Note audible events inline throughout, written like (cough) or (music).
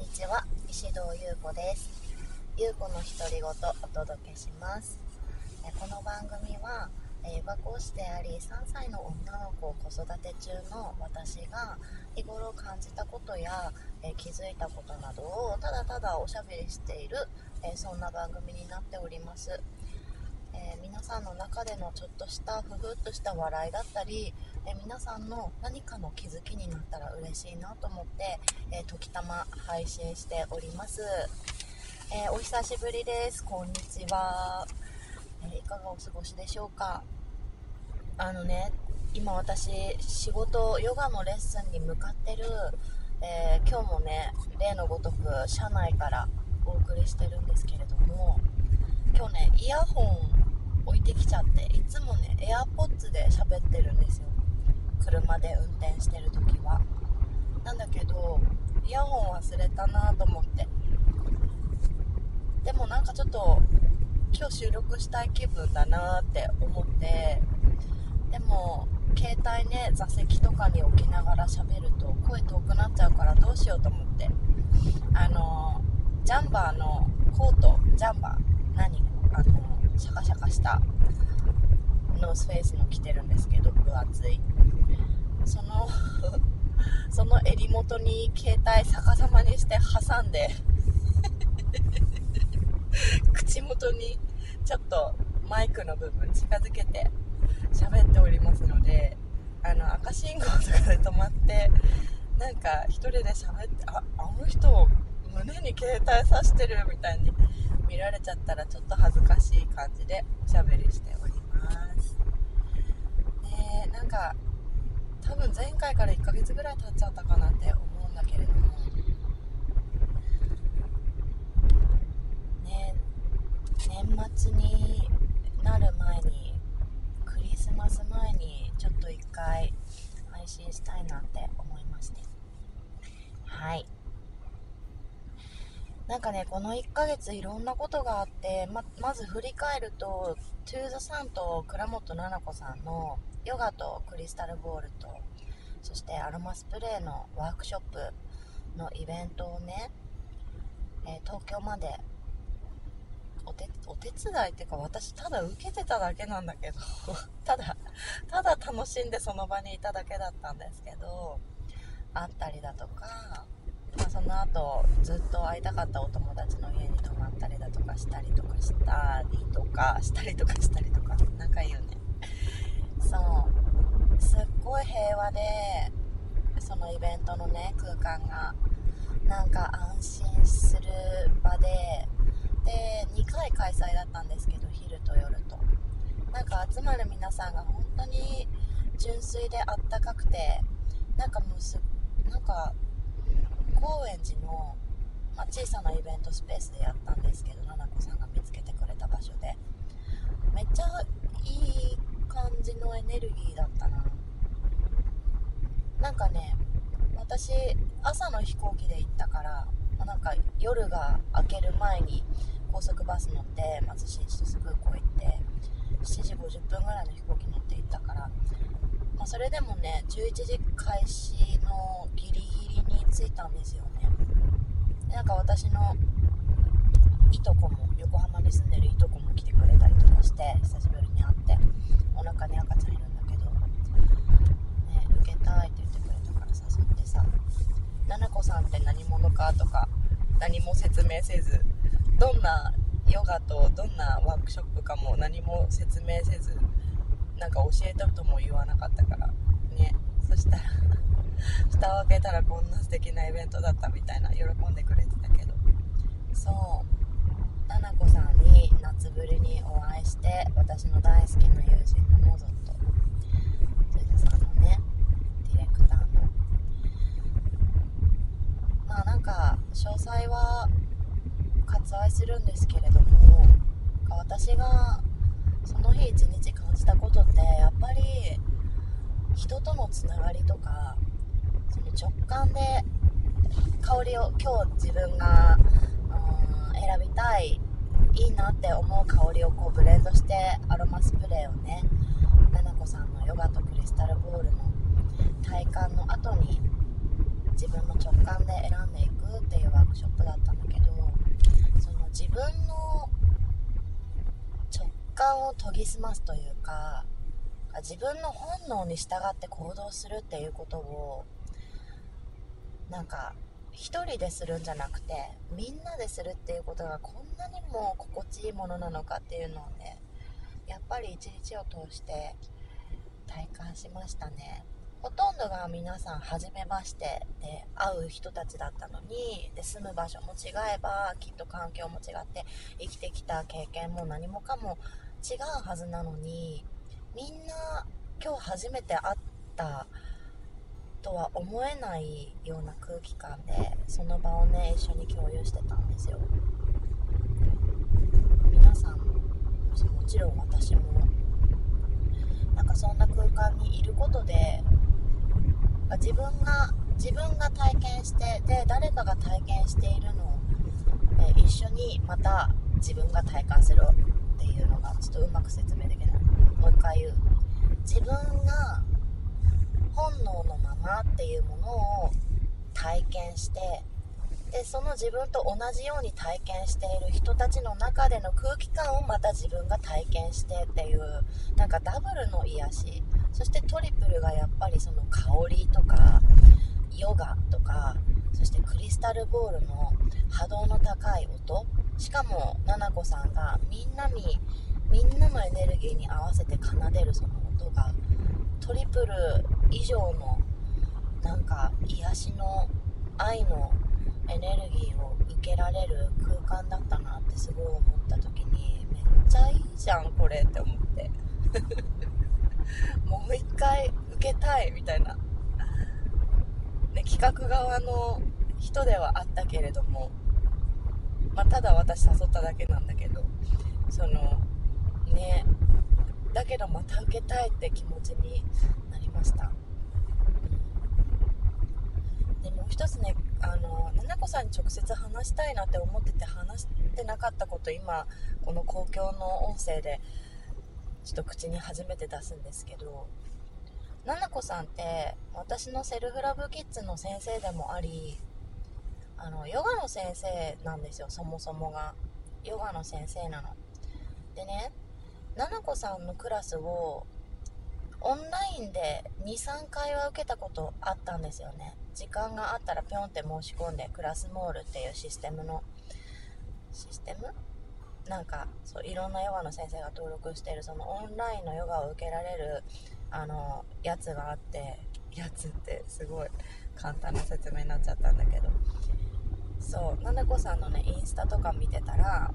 にちは。石堂優子です。優子の独り言お届けします。この番組はヨガ講師であり3歳の女の子を子育て中の私が日頃感じたことや気づいたことなどをただただおしゃべりしているそんな番組になっております。えー、皆さんの中でのちょっとしたふふっとした笑いだったり、えー、皆さんの何かの気づきになったら嬉しいなと思って、えー、時たま配信しております、えお久しぶりです。こんにちは、えいかがお過ごしでしょうか？あのね今私仕事ヨガのレッスンに向かってる、え今日もね例のごとく車内からお送りしてるんですけれども今日ねイヤホン置いてきちゃっていつもね AirPods で喋ってるんですよ。車で運転してる時は。なんだけどイヤホン忘れたなと思って。でもなんかちょっと今日収録したい気分だなって思って。でも携帯ね座席とかに置きながら喋ると声遠くなっちゃうからどうしようと思って。あのジャンバーのコートジャンバー。シャカシャカしたノースフェイスの着てるんですけど分厚い。その (laughs) その襟元に携帯逆さまにして挟んで (laughs) 口元にちょっとマイクの部分近づけて喋っておりますのであの赤信号とかで止まってなんか1人で喋ってああの人胸に携帯さしてるみたいに見られちゃったらちょっと恥ずかしい感じでおしゃべりしております。ねなんか多分前回から1ヶ月ぐらい経っちゃったかなって思うんだけれども。ね年末になる前にクリスマス前にちょっと1回配信したいなって思いまして。はい。なんかね、この1ヶ月いろんなことがあって、ま、まず振り返ると、トゥーザさんと倉本々子さんのヨガとクリスタルボールと、そしてアロマスプレーのワークショップのイベントをね、えー、東京までお手お手伝いっていうか私ただ受けてただけなんだけど (laughs) ただただ楽しんでその場にいただけだったんですけどあったりだとかまあ、その後ずっと会いたかったお友達の家に泊まったりだとかしたりとかしたりとかしたりとかしたりとか何か言うね。そう。すっごい平和でそのイベントのね空間がなんか安心する場でで2回開催だったんですけど昼と夜と。なんか集まる皆さんが本当に純粋であったかくてなんかもうすなんか高円寺の、まあ、小さなイベントスペースでやったんですけど奈々子さんが見つけてくれた場所で。めっちゃいい感じのエネルギーだったな。なんかね私朝の飛行機で行ったからなんか夜が明ける前に高速バス乗ってまず新千歳空港行って7時50分ぐらいの飛行機乗って行ったから、まあ、それでもね11時開始のギリギリに着いたんですよねなんか私のいとこも横浜に住んでるいとこも来てくれたりとかして久しぶりに会ってお腹に赤ちゃんいるんだけど、ね、受けたいって言ってくれたから誘ってさ「ななこさんって何者か?」とか何も説明せずどんなヨガとどんなワークショップかも何も説明せずなんか教えたとも言わなかったから。ね。そしたら (laughs) 蓋を開けたらこんな素敵なイベントだったみたいな喜んでくれてたけど。そう。ななこさんに夏ぶりにお会いして私の大好きな友人のモゾと辻さんのねディレクターの。まあなんか詳細は割愛するんですけれども私がその日一日感じたことってやっぱり人とのつながりとかその直感で香りを今日自分がうん選びたいいいなって思う香りをこうブレンドしてアロマスプレーをねななこさんのヨガとクリスタルボールの体感の後に自分の直感で選んでいくっていうワークショップ間を研ぎ澄ますというか自分の本能に従って行動するっていうことをなんか一人でするんじゃなくてみんなでするっていうことがこんなにも心地いいものなのかっていうのをねやっぱり一日を通して体感しましたね。ほとんどが皆さん初めましてで会う人たちだったのにで住む場所も違えばきっと環境も違って生きてきた経験も何もかも違うはずなのにみんな今日初めて会ったとは思えないような空気感でその場をね一緒に共有してたんですよ。皆さんもちろん私も。なんかそんな空間にいることで自分が自分が体験してで誰かが体験しているのを、え一緒にまた自分が体感するっていうのがちょっとうまく説明できない。もう一回言う自分が本能のままっていうものを体験してでその自分と同じように体験している人たちの中での空気感をまた自分が体験してっていうなんかダブルの癒し。そしてトリプルがやっぱりその香りとかヨガとかそしてクリスタルボールの波動の高い音。しかもななこさんがみんなにみんなのエネルギーに合わせて奏でるその音がトリプル以上のなんか癒しの愛のエネルギーを受けられる空間だったなってすごい思った時にめっちゃいいじゃんこれって思って。(laughs) もう一回受けたいみたいな、ね、企画側の人ではあったけれども、まあ、ただ私誘っただけなんだけどそのねだけどまた受けたいって気持ちになりました。でもう一つねあのななこさんに直接話したいなって思ってて話してなかったこと今この公共の音声でちょっと口に初めて出すんですけどななこさんって私のセルフラブキッズの先生でもありあのヨガの先生なんですよそもそもが。ヨガの先生なの。でねななこさんのクラスをオンラインで23回は受けたことあったんですよね。時間があったらぴょんって申し込んでクラスモールっていうシステムのシステム？なんかそういろんなヨガの先生が登録してるそのオンラインのヨガを受けられるあのやつがあってやつってすごい簡単な説明になっちゃったんだけど。そうななこさんのねインスタとか見てたらあ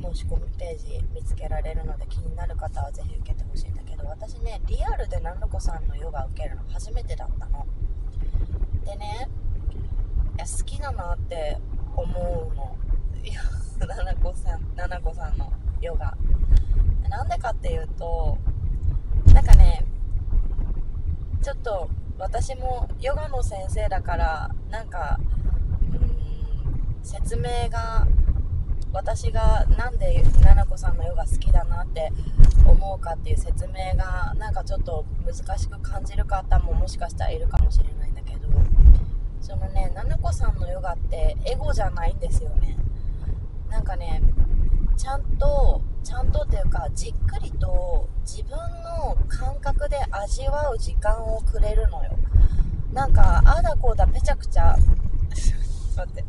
の申し込みページ見つけられるので気になる方はぜひ受けてほしいんだけど私ねリアルでナナコさんのヨガ受けるの初めてだったの。でねいや好きだなって思うの。いやナナコさんナナコさんのヨガ。なんでかっていうとなんかねちょっと私もヨガの先生だからなんかうん説明が私がなんで奈々子さんのヨガ好きだなって思うかっていう説明がなんかちょっと難しく感じる方ももしかしたらいるかもしれないんだけどそのね奈々子さんのヨガってエゴじゃないんですよね。なんかねちゃんとちゃんとっていうかじっくりと自分の感覚で味わう時間をくれるのよ。なんかあだこうだぺちゃくちゃ (laughs) 待って。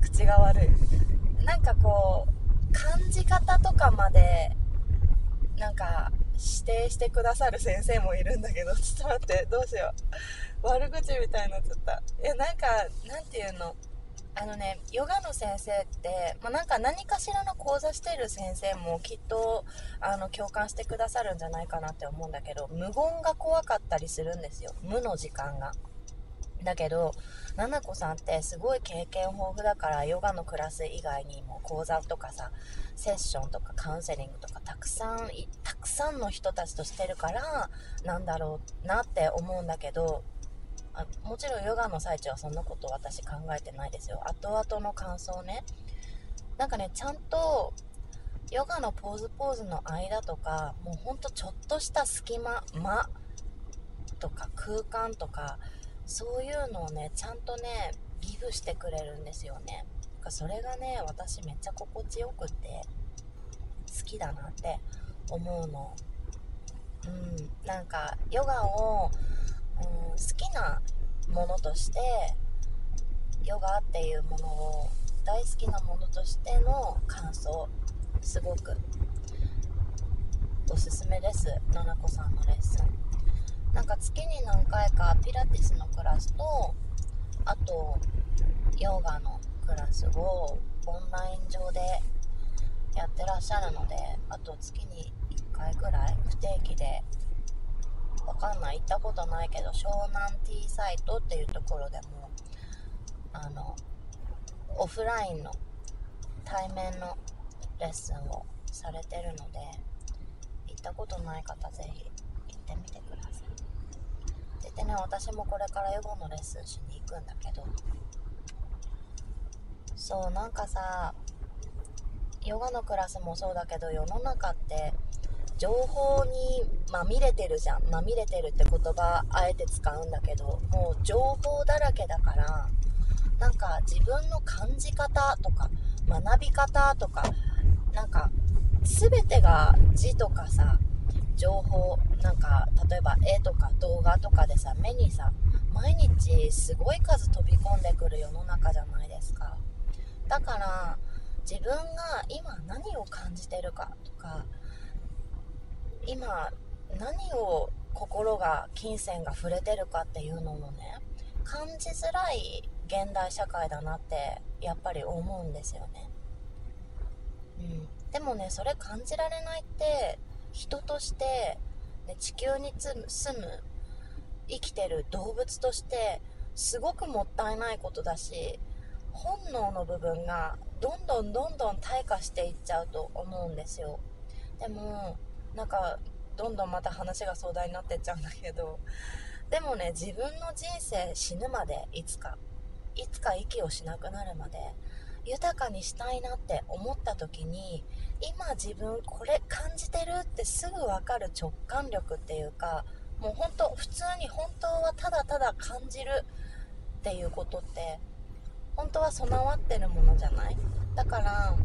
口が悪い。なんかこう感じ方とかまでなんか指定してくださる先生もいるんだけどちょっと待ってどうしよう。悪口みたいになっちゃった。いやなんかなんていうの？あのねヨガの先生って、まあ、なんか何かしらの講座してる先生もきっとあの共感してくださるんじゃないかなって思うんだけど無言が怖かったりするんですよ。無の時間が。だけど、ななこさんってすごい経験豊富だから、ヨガのクラス以外にも講座とかさ、セッションとかカウンセリングとかたくさん、たくさんの人たちとしてるから、なんだろうなって思うんだけど、あもちろんヨガの最中はそんなこと私考えてないですよ。後々の感想ね。なんかね、ちゃんと、ヨガのポーズポーズの間とか、もうほんとちょっとした隙間、間とか空間とか、そういうのをねちゃんとねギブしてくれるんですよねそれがね私めっちゃ心地よくってきだなって思うのうんなんかヨガを、うん、好きなものとしてヨガっていうものを大好きなものとしての感想すごくおすすめです。ななこさんのレッスン。なんか月に何回かピラティスのクラスとあとヨガのクラスをオンライン上でやってらっしゃるのであと月に1回くらい不定期でわかんない。行ったことないけど湘南 T サイトっていうところでもあのオフラインの対面のレッスンをされてるので行ったことない方ぜひ行ってみてください。って言ってね私もこれからヨガのレッスンしに行くんだけどそうなんかさヨガのクラスもそうだけど世の中って情報にまみれてるじゃん。まみれてるって言葉あえて使うんだけどもう情報だらけだからなんか自分の感じ方とか学び方とかなんか全てが字とかさ情報なんか例えば絵とか動画とかでさ目にさ毎日すごい数飛び込んでくる世の中じゃないですか。だから自分が今何を感じてるかとか今何を心が金銭が触れてるかっていうのもね感じづらい現代社会だなってやっぱり思うんですよね。うん、でもねそれ感じられないって人として、ね、地球に住む生きてる動物としてすごくもったいないことだし本能の部分がどんどんどんどん退化していっちゃうと思うんですよでもなんかどんどんまた話が壮大になってっちゃうんだけどでもね自分の人生死ぬまでいつかいつか息をしなくなるまで豊かにしたいなって思った時に今自分これ感じてるってすぐ分かる直感力っていうかもう本当普通に本当はただただ感じるっていうことって本当は備わってるものじゃない？だから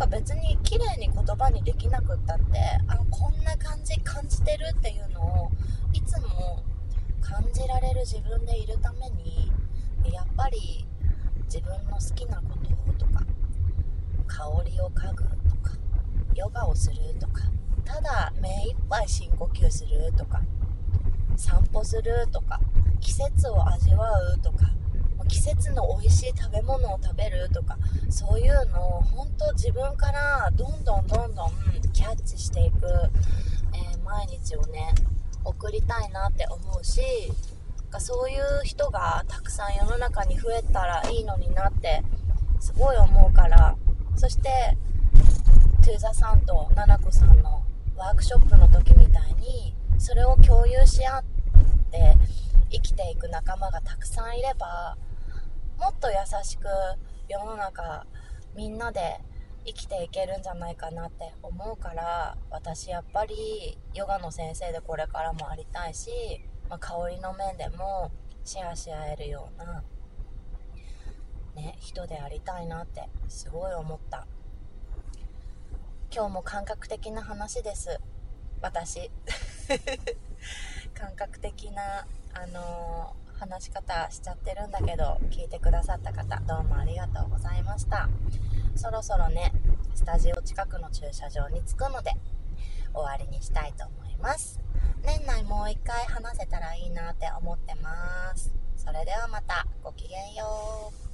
か別に綺麗に言葉にできなくったってあこんな感じ感じてるっていうのをいつも感じられる自分でいるためにやっぱり自分の好きなこととか香りを嗅ぐとかヨガをするとかただ目いっぱい深呼吸するとか散歩するとか季節を味わうとか季節の美味しい食べ物を食べるとかそういうのを本当自分からどんどんどんどんキャッチしていく、えー、毎日をね送りたいなって思うしそういう人がたくさん世の中に増えたらいいのになってすごい思うからそしてトゥーザさんとナナコさんのワークショップの時みたいにそれを共有し合って生きていく仲間がたくさんいればもっと優しく世の中みんなで生きていけるんじゃないかなって思うから私やっぱりヨガの先生でこれからもありたいし、まあ、香りの面でもシェアし合えるような、ね、人でありたいなってすごい思った。今日も感覚的な話です。私。(laughs) 感覚的なあのー話し方しちゃってるんだけど聞いてくださった方どうもありがとうございました。そろそろねスタジオ近くの駐車場に着くので終わりにしたいと思います。年内もう一回話せたらいいなって思ってます。それではまたごきげんよう。